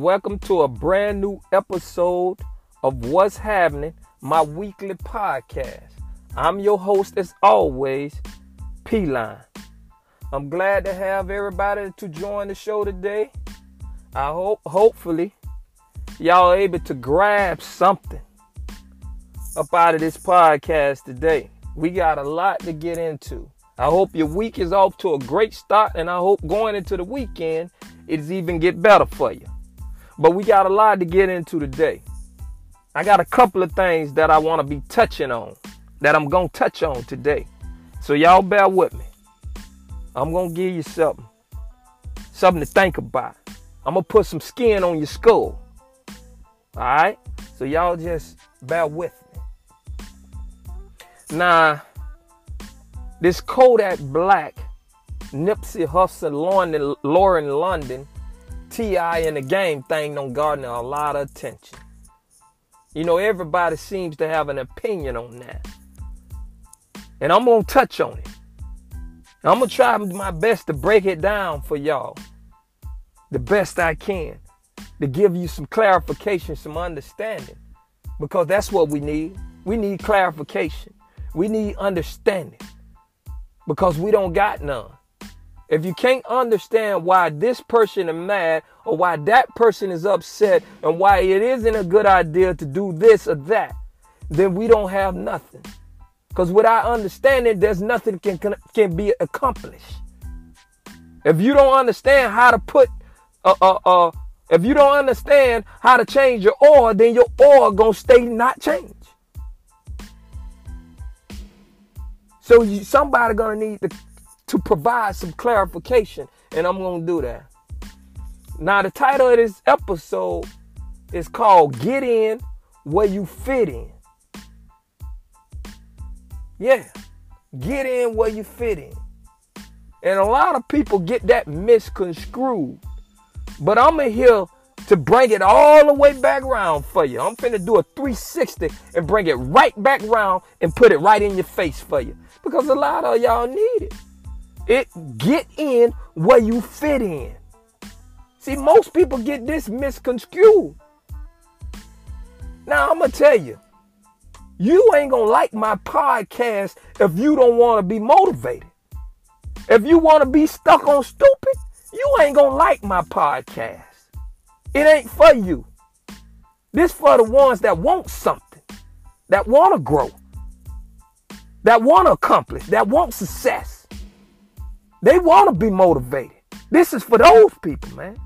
Welcome to a brand new episode of What's Happening, my weekly podcast. I'm your host, as always, P Line. I'm glad to have everybody to join the show today. I hope, hopefully, y'all able to grab something up out of this podcast today. We got a lot to get into. I hope your week is off to a great start, and I hope going into the weekend, it's even get better for you. But we got a lot to get into today. I got a couple of things that I want to be touching on, that I'm going to touch on today. So y'all bear with me. I'm going to give you something, something to think about. I'm going to put some skin on your skull. All right? So y'all just bear with me. Now, this Kodak Black, Nipsey Hussle, Lauren, Lauren London, T.I. in the game thing don't garner a lot of attention. You know, everybody seems to have an opinion on that. And I'm going to touch on it. I'm going to try my best to break it down for y'all the best I can to give you some clarification, some understanding. Because that's what we need. We need clarification. We need understanding. Because we don't got none. If you can't understand why this person is mad or why that person is upset and why it isn't a good idea to do this or that, then we don't have nothing. Because without understanding, there's nothing can, can, be accomplished. If you don't understand how to put, uh, uh, uh, if you don't understand how to change your oil, then your oil gonna stay not change. So somebody gonna need to to provide some clarification, and I'm going to do that. Now, the title of this episode is called Get In Where You Fit In. Yeah, get in where you fit in. And a lot of people get that misconstrued. But I'm in here to bring it all the way back around for you. I'm finna do a 360 and bring it right back around and put it right in your face for you. Because a lot of y'all need it. It get in where you fit in. See, most people get this misconstrued. Now I'm gonna tell you, you ain't gonna like my podcast if you don't want to be motivated. If you want to be stuck on stupid, you ain't gonna like my podcast. It ain't for you. This for the ones that want something, that want to grow, that want to accomplish, that want success. They want to be motivated. This is for those people, man.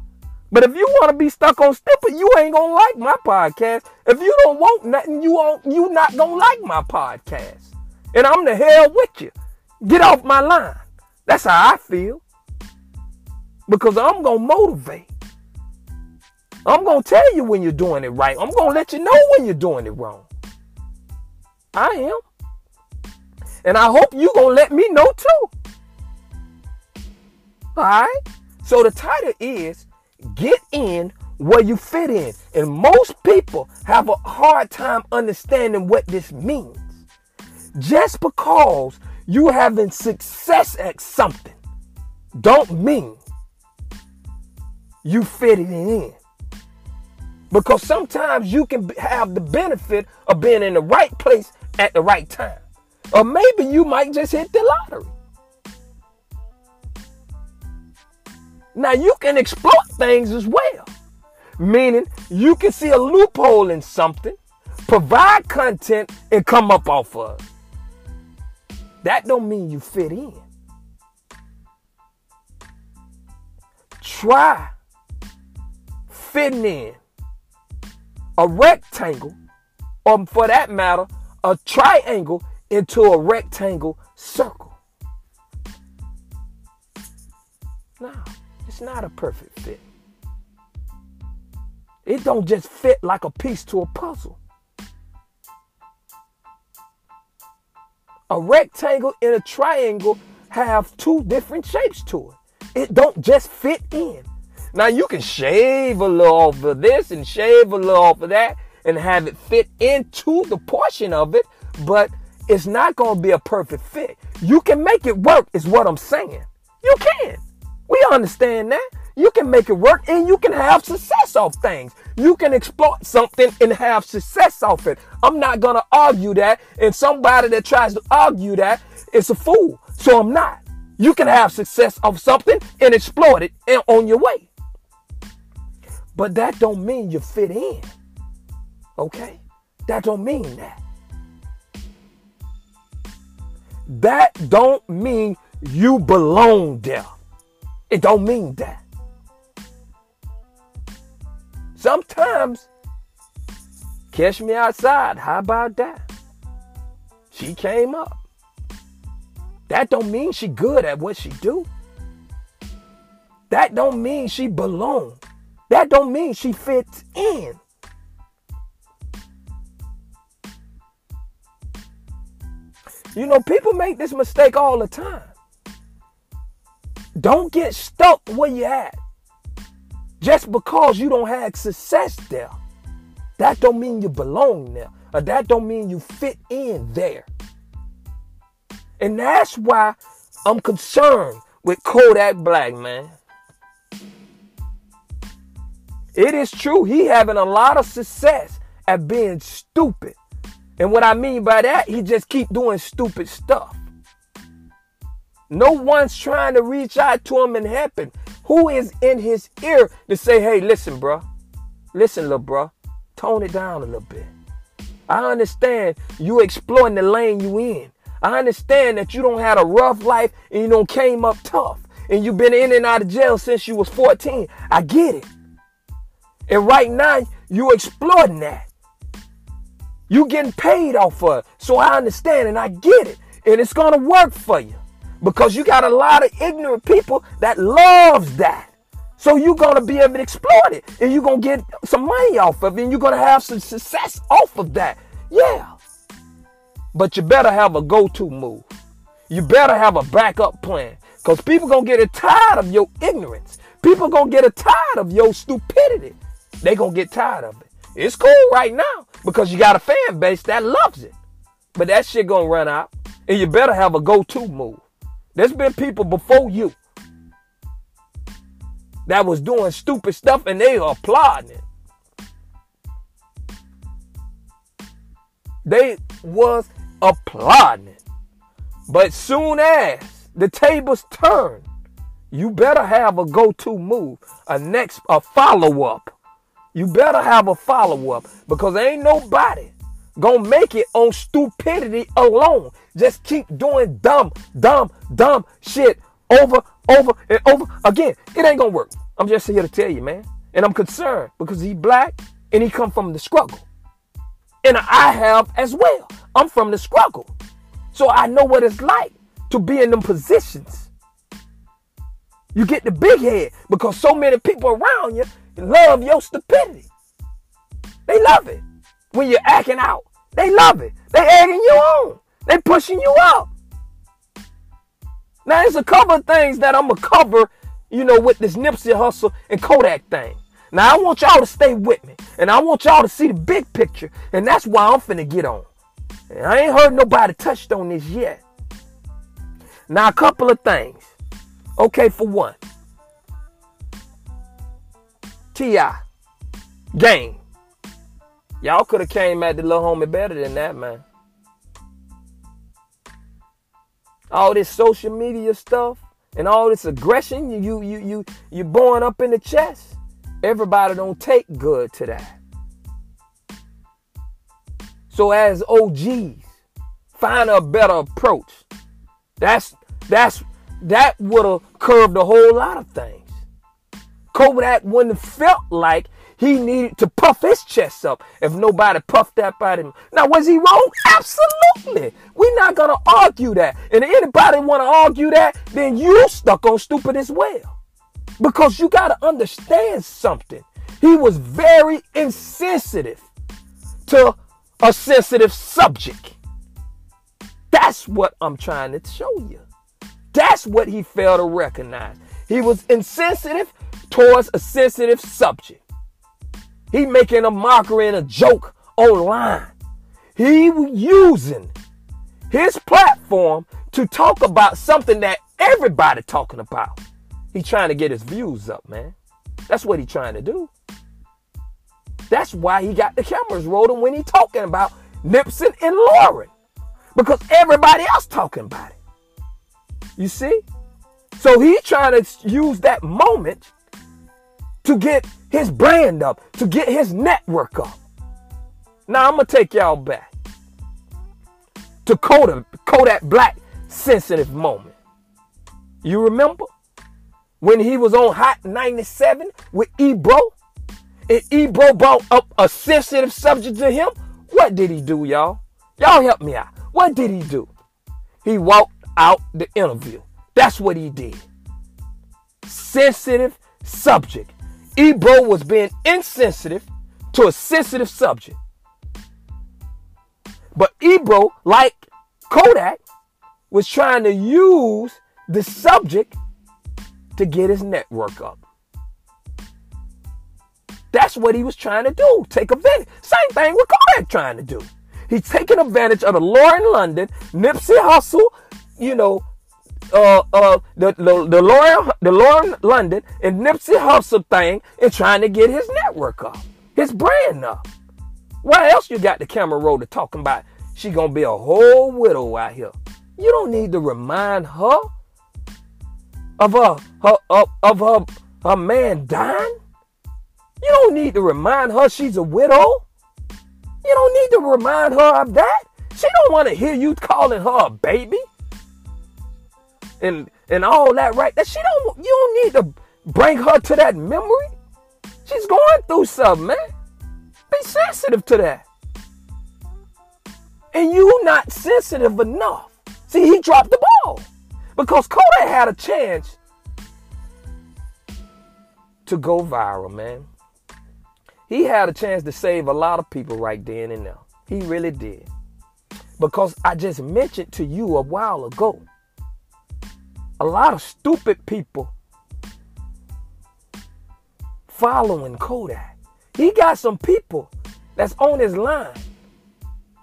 But if you want to be stuck on stupid, you ain't gonna like my podcast. If you don't want nothing, you won't, you not gonna like my podcast. And I'm the hell with you. Get off my line. That's how I feel. Because I'm gonna motivate. I'm gonna tell you when you're doing it right. I'm gonna let you know when you're doing it wrong. I am. And I hope you gonna let me know too. All right? So the title is Get In Where You Fit In. And most people have a hard time understanding what this means. Just because you having success at something don't mean you fit it in. Because sometimes you can have the benefit of being in the right place at the right time. Or maybe you might just hit the lottery. Now you can exploit things as well. Meaning you can see a loophole in something, provide content, and come up off of it. That don't mean you fit in. Try fitting in a rectangle, or for that matter, a triangle into a rectangle circle. No, it's not a perfect fit. It don't just fit like a piece to a puzzle. A rectangle and a triangle have two different shapes to it. It don't just fit in. Now you can shave a little off of this and shave a little off of that and have it fit into the portion of it, but it's not going to be a perfect fit. You can make it work is what I'm saying. You can. We understand that. You can make it work and you can have success off things. You can exploit something and have success off it. I'm not going to argue that. And somebody that tries to argue that is a fool. So I'm not. You can have success of something and exploit it and on your way. But that don't mean you fit in. Okay? That don't mean that. That don't mean you belong there. It don't mean that. Sometimes catch me outside. How about that? She came up. That don't mean she good at what she do. That don't mean she belong. That don't mean she fits in. You know, people make this mistake all the time. Don't get stuck where you at. Just because you don't have success there, that don't mean you belong there. Or that don't mean you fit in there. And that's why I'm concerned with Kodak Black, man. It is true, he having a lot of success at being stupid. And what I mean by that, he just keep doing stupid stuff. No one's trying to reach out to him and help him. Who is in his ear to say, hey, listen, bro. Listen, little bro. Tone it down a little bit. I understand you exploring the lane you in. I understand that you don't had a rough life and you don't came up tough. And you've been in and out of jail since you was 14. I get it. And right now, you exploiting that. You getting paid off of it. So I understand and I get it. And it's gonna work for you because you got a lot of ignorant people that loves that. So you're gonna be able to exploit it, and you're gonna get some money off of it, and you're gonna have some success off of that. Yeah. But you better have a go-to move. You better have a backup plan. Because people gonna get tired of your ignorance. People gonna get tired of your stupidity. They gonna get tired of it. It's cool right now because you got a fan base that loves it. But that shit gonna run out. And you better have a go-to move. There's been people before you that was doing stupid stuff and they are applauding it. They was applauding it. But soon as the tables turn, you better have a go-to move, a next, a follow-up. You better have a follow-up because ain't nobody gonna make it on stupidity alone. Just keep doing dumb, dumb, dumb shit over, over, and over again. It ain't gonna work. I'm just here to tell you, man. And I'm concerned because he black and he come from the struggle. And I have as well. I'm from the struggle. So I know what it's like to be in them positions. You get the big head because so many people around you love your stupidity. They love it when you're acting out. They love it. They egging you on. They pushing you up. Now there's a couple of things that I'm gonna cover, you know, with this Nipsey Hussle and Kodak thing. Now I want y'all to stay with me, and I want y'all to see the big picture, and that's why I'm finna get on. And I ain't heard nobody touched on this yet. Now a couple of things. Okay, for one, T.I. Game. Y'all could have came at the little homie better than that, man. All this social media stuff and all this aggression you you you you born up in the chest. Everybody don't take good to that. So as OGs, find a better approach. That's that's that would have curved a whole lot of things. Kodak wouldn't have felt like he needed to puff his chest up if nobody puffed that by him. Now, was he wrong? Absolutely. We're not gonna argue that. And anybody wanna argue that, then you stuck on stupid as well. Because you gotta understand something. He was very insensitive to a sensitive subject. That's what I'm trying to show you. That's what he failed to recognize. He was insensitive towards a sensitive subject. He making a mockery and a joke online. He using his platform to talk about something that everybody talking about. He trying to get his views up, man. That's what he trying to do. That's why he got the cameras rolling when he talking about Nipson and Lauren. Because everybody else talking about it. You see? So he trying to use that moment to get his brand up, to get his network up. Now I'm gonna take y'all back to Kodak, Kodak Black sensitive moment. You remember when he was on Hot 97 with Ebro? And Ebro brought up a sensitive subject to him. What did he do, y'all? Y'all help me out. What did he do? He walked out the interview. That's what he did. Sensitive subject. Ebro was being insensitive to a sensitive subject. But Ebro, like Kodak, was trying to use the subject to get his network up. That's what he was trying to do. Take advantage. Same thing with Kodak trying to do. He's taking advantage of the Lauren London, Nipsey Hussle, you know, uh, uh, the, the, the Lauren, the Lauren London and Nipsey Hussle thing and trying to get his network up, his brand up. Why else you got the camera roller talking about she gonna be a whole widow out here? You don't need to remind her of her, her of, of her, her man dying. You don't need to remind her she's a widow. You don't need to remind her of that. She don't want to hear you calling her a baby and and all that, right? That she don't you don't need to bring her to that memory. She's going through something, man. Be sensitive to that. And you not sensitive enough. See, he dropped the ball. Because Kodak had a chance to go viral, man. He had a chance to save a lot of people right then and now. He really did. Because I just mentioned to you a while ago a lot of stupid people following Kodak. He got some people that's on his line.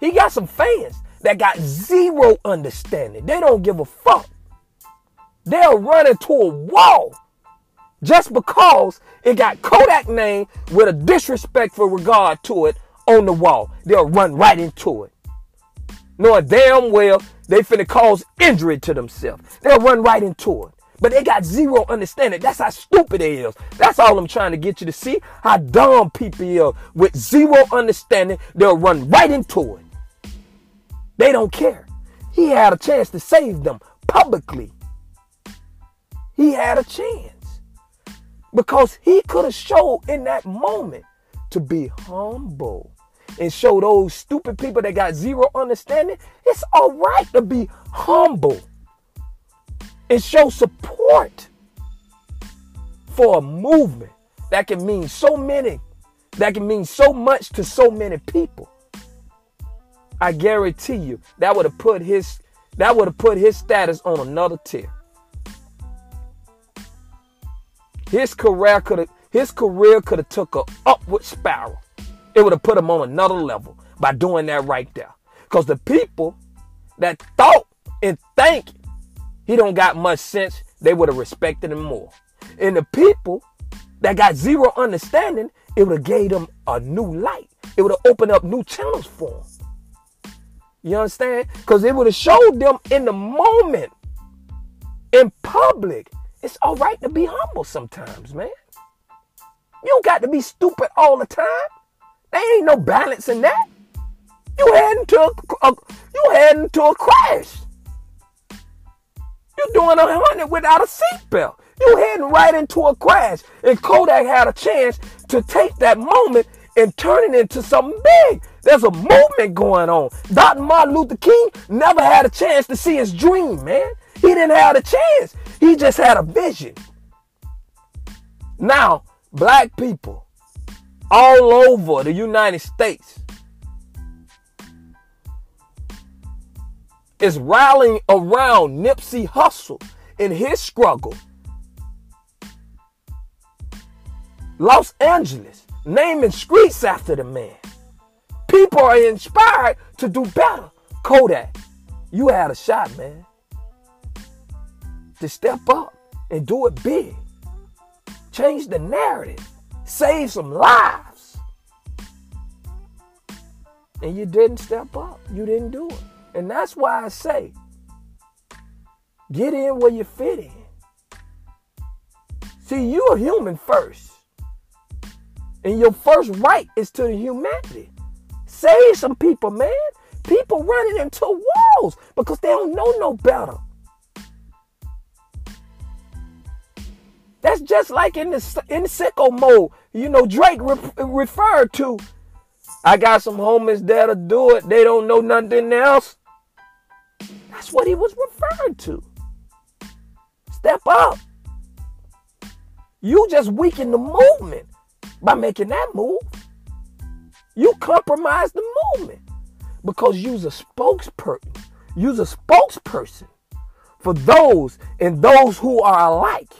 He got some fans that got zero understanding. They don't give a fuck. They'll run into a wall just because it got Kodak name with a disrespectful regard to it on the wall. They'll run right into it. Knowing damn well they finna cause injury to themselves. They'll run right into it. But they got zero understanding. That's how stupid they is. That's all I'm trying to get you to see. How dumb people are with zero understanding. They'll run right into it. They don't care. He had a chance to save them publicly. He had a chance. Because he could have showed in that moment to be humble and show those stupid people that got zero understanding it's all right to be humble and show support for a movement that can mean so many, that can mean so much to so many people. I guarantee you that would have put his that would have put his status on another tier. His career could have his career could have took a upward spiral. It would have put him on another level by doing that right there. Because the people that thought and think he don't got much sense, they would have respected him more. And the people that got zero understanding, it would have gave them a new light. It would have opened up new channels for them. You understand? Because it would have showed them in the moment in public, it's all right to be humble sometimes, man. You don't got to be stupid all the time. There ain't no balance in that. You heading to a, a you heading to a crash. You're doing a hundred without a seatbelt. You heading right into a crash. And Kodak had a chance to take that moment and turn it into something big. There's a movement going on. Dr. Martin Luther King never had a chance to see his dream, man. He didn't have a chance. He just had a vision. Now, black people all over the United States is rallying around Nipsey Hussle in his struggle. Los Angeles, naming streets after the man. People are inspired to do better. Kodak, you had a shot, man. To step up and do it big. Change the narrative. Save some lives. And you didn't step up. You didn't do it. And that's why I say, get in where you fit in. See, you're human first. And your first right is to the humanity. Save some people, man. People running into walls because they don't know no better. That's just like in the in sicko mode. You know, Drake re- referred to. I got some homies that'll do it. They don't know nothing else. That's what he was referring to. Step up. You just weaken the movement by making that move. You compromise the movement because you's a spokesperson. You's a spokesperson for those and those who are alike.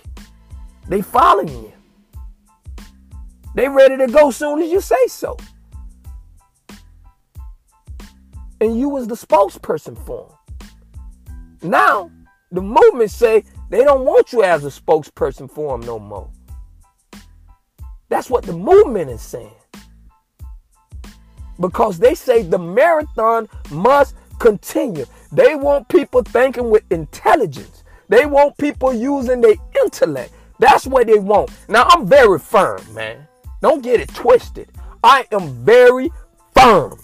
They following you. They ready to go soon as you say so. And you was the spokesperson for them. Now, the movement say they don't want you as a spokesperson for them no more. That's what the movement is saying. Because they say the marathon must continue. They want people thinking with intelligence. They want people using their intellect. That's what they want. Now, I'm very firm, man. Don't get it twisted. I am very firm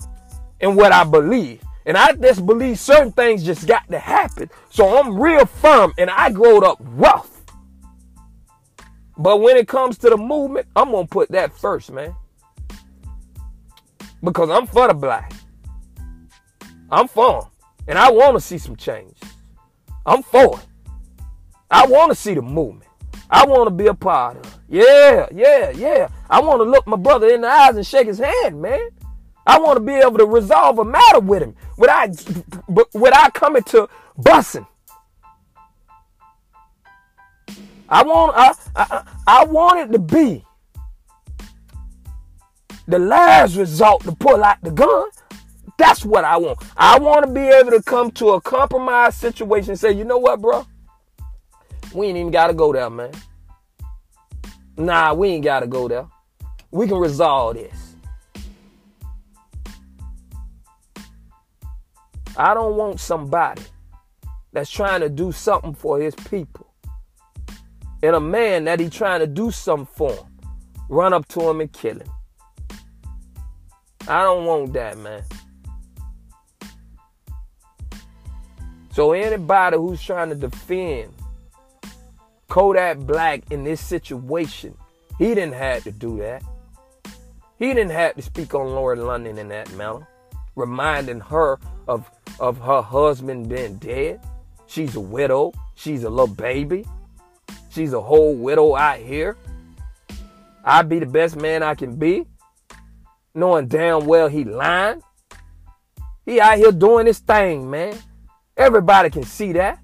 in what I believe. And I just believe certain things just got to happen. So I'm real firm and I growed up rough. But when it comes to the movement, I'm going to put that first, man. Because I'm for the black. I'm for them. And I want to see some change. I'm for it. I want to see the movement. I want to be a part of. Yeah, yeah, yeah. I want to look my brother in the eyes and shake his hand, man. I want to be able to resolve a matter with him without, without coming to bussing. I want I, I, I want it to be the last result to pull out the gun. That's what I want. I want to be able to come to a compromise situation and say, you know what, bro? We ain't even gotta go there, man. Nah, we ain't gotta go there. We can resolve this. I don't want somebody that's trying to do something for his people and a man that he trying to do something for him, run up to him and kill him. I don't want that, man. So anybody who's trying to defend Kodak Black in this situation, he didn't have to do that. He didn't have to speak on Lauren London in that manner, reminding her of, of her husband being dead. She's a widow. She's a little baby. She's a whole widow out here. I be the best man I can be, knowing damn well he lying. He out here doing his thing, man. Everybody can see that.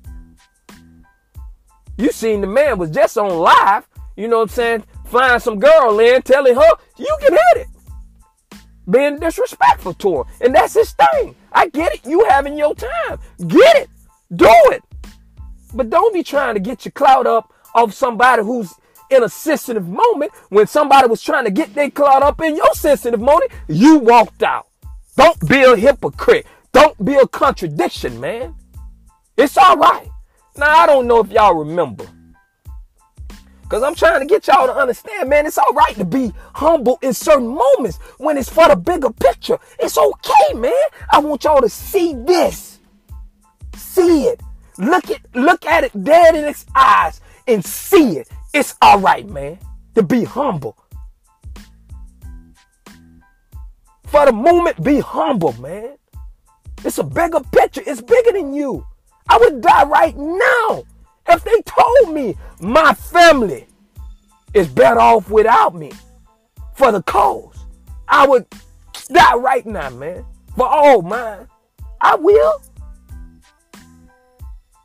You seen the man was just on live, you know what I'm saying, flying some girl in, telling her, you can hit it. Being disrespectful to her. And that's his thing. I get it. You having your time. Get it. Do it. But don't be trying to get your clout up of somebody who's in a sensitive moment when somebody was trying to get their clout up in your sensitive moment, you walked out. Don't be a hypocrite. Don't be a contradiction, man. It's all right. Now, I don't know if y'all remember. Because I'm trying to get y'all to understand, man, it's all right to be humble in certain moments when it's for the bigger picture. It's okay, man. I want y'all to see this. See it. Look at look at it dead in its eyes and see it. It's all right, man, to be humble. For the moment, be humble, man. It's a bigger picture. It's bigger than you. I would die right now if they told me my family is better off without me for the cause. I would die right now, man. For all mine. I will.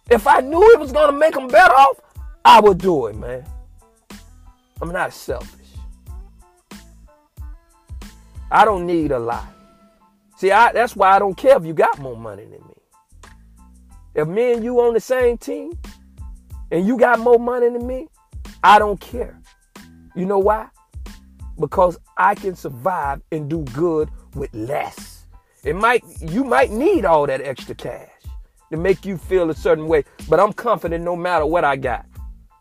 If I knew it was going to make them better off, I would do it, man. I'm not selfish. I don't need a lot. See, I, that's why I don't care if you got more money than me. If me and you on the same team and you got more money than me, I don't care. You know why? Because I can survive and do good with less. It might you might need all that extra cash to make you feel a certain way, but I'm confident no matter what I got.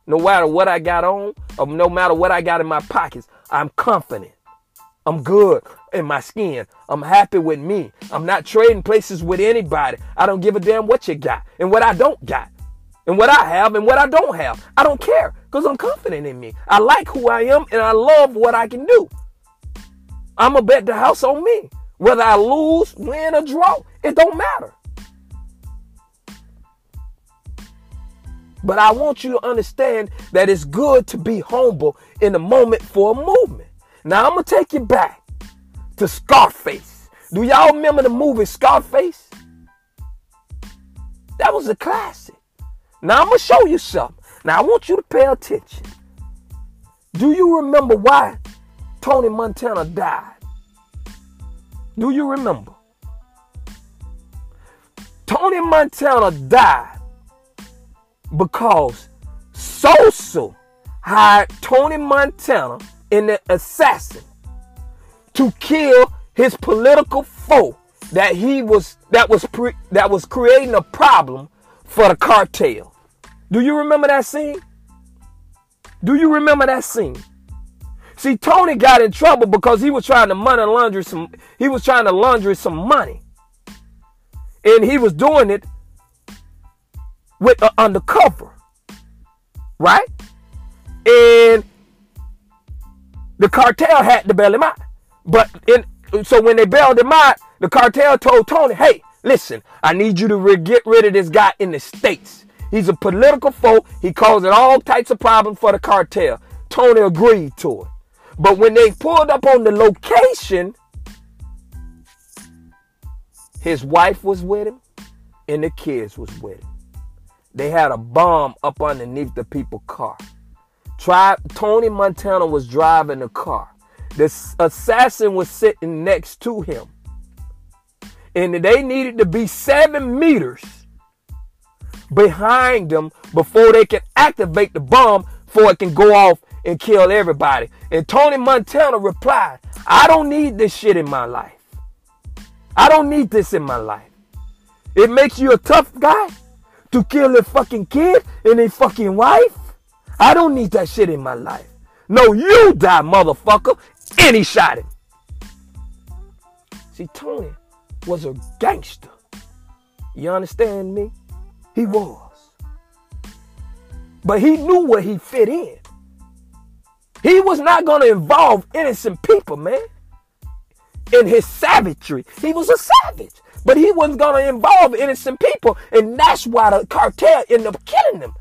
No matter what I got on, or no matter what I got in my pockets, I'm confident. I'm good in my skin. I'm happy with me. I'm not trading places with anybody. I don't give a damn what you got and what I don't got and what I have and what I don't have. I don't care because I'm confident in me. I like who I am and I love what I can do. I'm going to bet the house on me. Whether I lose, win, or draw, it don't matter. But I want you to understand that it's good to be humble in the moment for a movement. Now I'm to take you back to Scarface. Do y'all remember the movie Scarface? That was a classic. Now I'm to show you something. Now I want you to pay attention. Do you remember why Tony Montana died? Do you remember? Tony Montana died because Sosa hired Tony Montana and the assassin to kill his political foe that he was that was pre, that was creating a problem for the cartel. Do you remember that scene? Do you remember that scene? See, Tony got in trouble because he was trying to money laundry some he was trying to laundry some money. And he was doing it with uh, undercover. Right? And the cartel had to bail him out. But in so when they bailed him out, the cartel told Tony, "Hey, listen, I need you to re- get rid of this guy in the states. He's a political foe. He causing all types of problems for the cartel." Tony agreed to it. But when they pulled up on the location, his wife was with him and the kids was with him. They had a bomb up underneath the people's car. Tri- Tony Montana was driving the car. The assassin was sitting next to him. And they needed to be seven meters behind them before they can activate the bomb before it can go off and kill everybody. And Tony Montana replied, I don't need this shit in my life. I don't need this in my life. It makes you a tough guy to kill a fucking kid and a fucking wife. I don't need that shit in my life. No, you die, motherfucker. And he shot him. See, Tony was a gangster. You understand me? He was. But he knew where he fit in. He was not going to involve innocent people, man. In his savagery. He was a savage. But he wasn't going to involve innocent people. And that's why the cartel ended up killing him.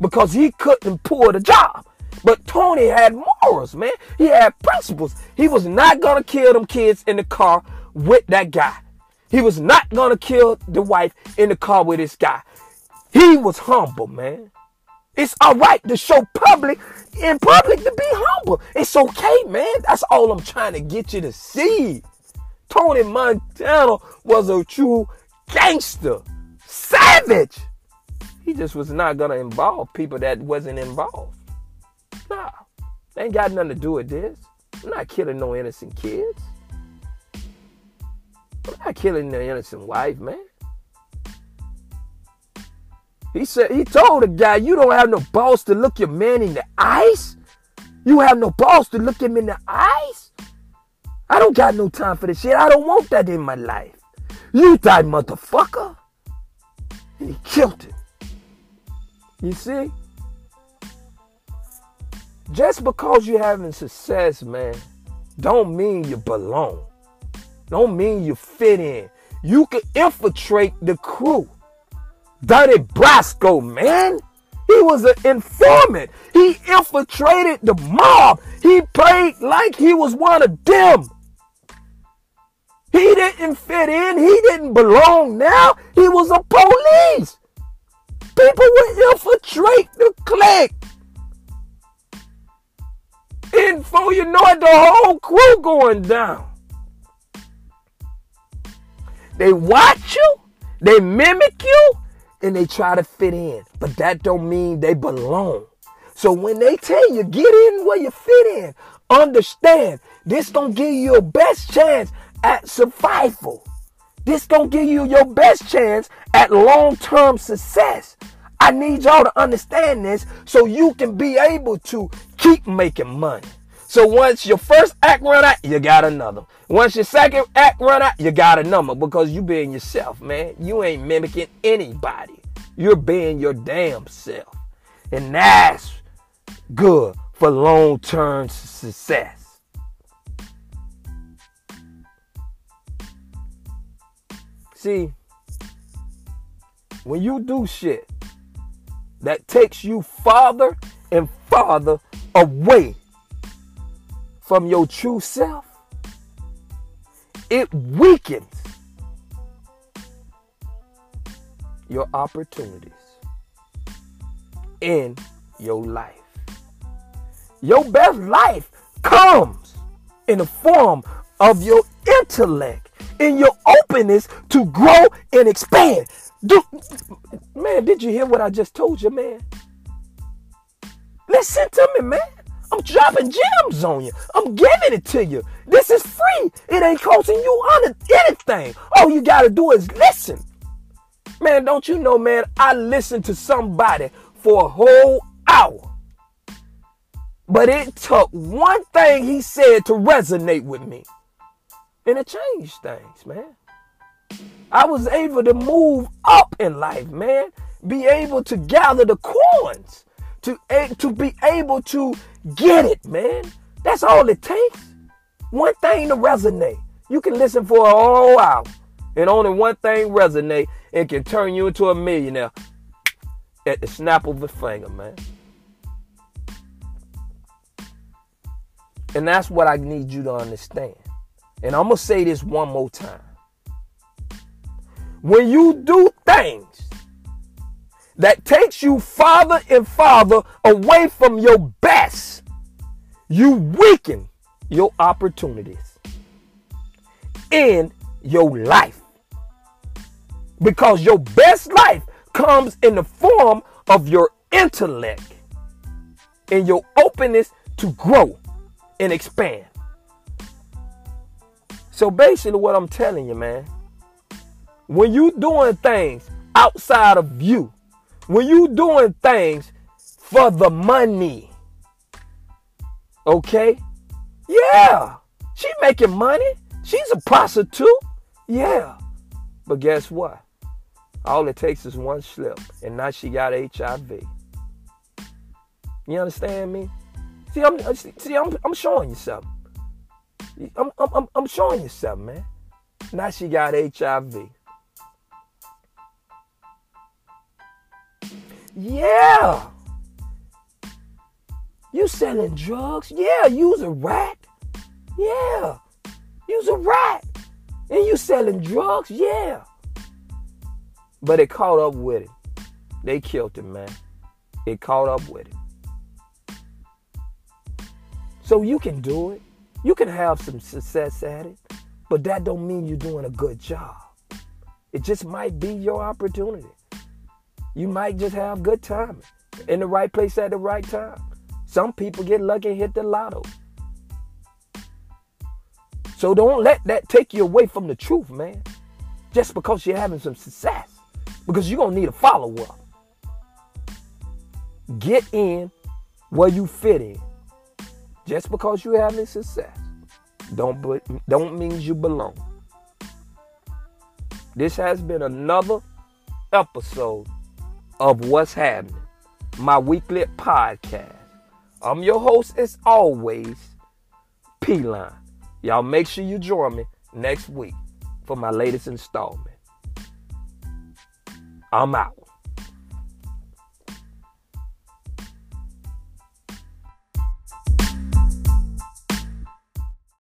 Because he couldn't pull the job. But Tony had morals, man. He had principles. He was not to kill them kids in the car with that guy. He was not to kill the wife in the car with this guy. He was humble, man. It's all right to show public in public to be humble. It's okay, man. That's all I'm trying to get you to see. Tony Montana was a true gangster, savage. He just was not gonna involve people that wasn't involved. Nah, ain't got nothing to do with this. I'm not killing no innocent kids. I'm not killing the innocent wife, man. He said he told the guy, "You don't have no balls to look your man in the eyes. You have no balls to look him in the eyes. I don't got no time for this shit. I don't want that in my life. You die, motherfucker." And he killed him. You see? Just because you're having success, man, don't mean you belong. Don't mean you fit in. You can infiltrate the crew. Donnie Brasco, man. He was an informant. He infiltrated the mob. He played like he was one of them. He didn't fit in. He didn't belong now. He was a police. People would infiltrate the clique. And before you know it, the whole crew going down. They watch you, they mimic you, and they try to fit in. But that don't mean they belong. So when they tell you get in where you fit in, understand this gonna give you your best chance at survival. This gonna give you your best chance at long-term success. I need y'all to understand this so you can be able to keep making money. So once your first act run out, you got another. Once your second act run out, you got a number because you being yourself, man. You ain't mimicking anybody. You're being your damn self. And that's good for long-term success. See, when you do shit that takes you farther and farther away from your true self, it weakens your opportunities in your life. Your best life comes in the form of your intellect, in your openness to grow and expand. Do, man, did you hear what I just told you, man? Listen to me, man. I'm dropping gems on you. I'm giving it to you. This is free. It ain't costing you anything. All you got to do is listen. Man, don't you know, man, I listened to somebody for a whole hour. But it took one thing he said to resonate with me. And it changed things, man. I was able to move up in life, man. Be able to gather the coins, to, to be able to get it, man. That's all it takes. One thing to resonate. You can listen for a whole hour, and only one thing resonate and can turn you into a millionaire at the snap of a finger, man. And that's what I need you to understand. And I'm going to say this one more time. When you do things that takes you farther and farther away from your best, you weaken your opportunities in your life. Because your best life comes in the form of your intellect and your openness to grow and expand. So basically, what I'm telling you, man, when you doing things outside of you, when you doing things for the money, okay? Yeah, she making money. She's a prostitute. Yeah, but guess what? All it takes is one slip, and now she got HIV. You understand me? See, I'm see, I'm, I'm showing you something. I'm, I'm, I'm showing you something, man. Now she got HIV. Yeah. You selling drugs? Yeah. You's a rat? Yeah. You's a rat. And you selling drugs? Yeah. But it caught up with it. They killed him, man. It caught up with it. So you can do it. You can have some success at it, but that don't mean you're doing a good job. It just might be your opportunity. You might just have good timing in the right place at the right time. Some people get lucky and hit the lotto. So don't let that take you away from the truth, man. Just because you're having some success. Because you're going to need a follow up. Get in where you fit in. Just because you're having success, don't don't mean you belong. This has been another episode of What's Happening, my weekly podcast. I'm your host, as always, P Line. Y'all make sure you join me next week for my latest installment. I'm out.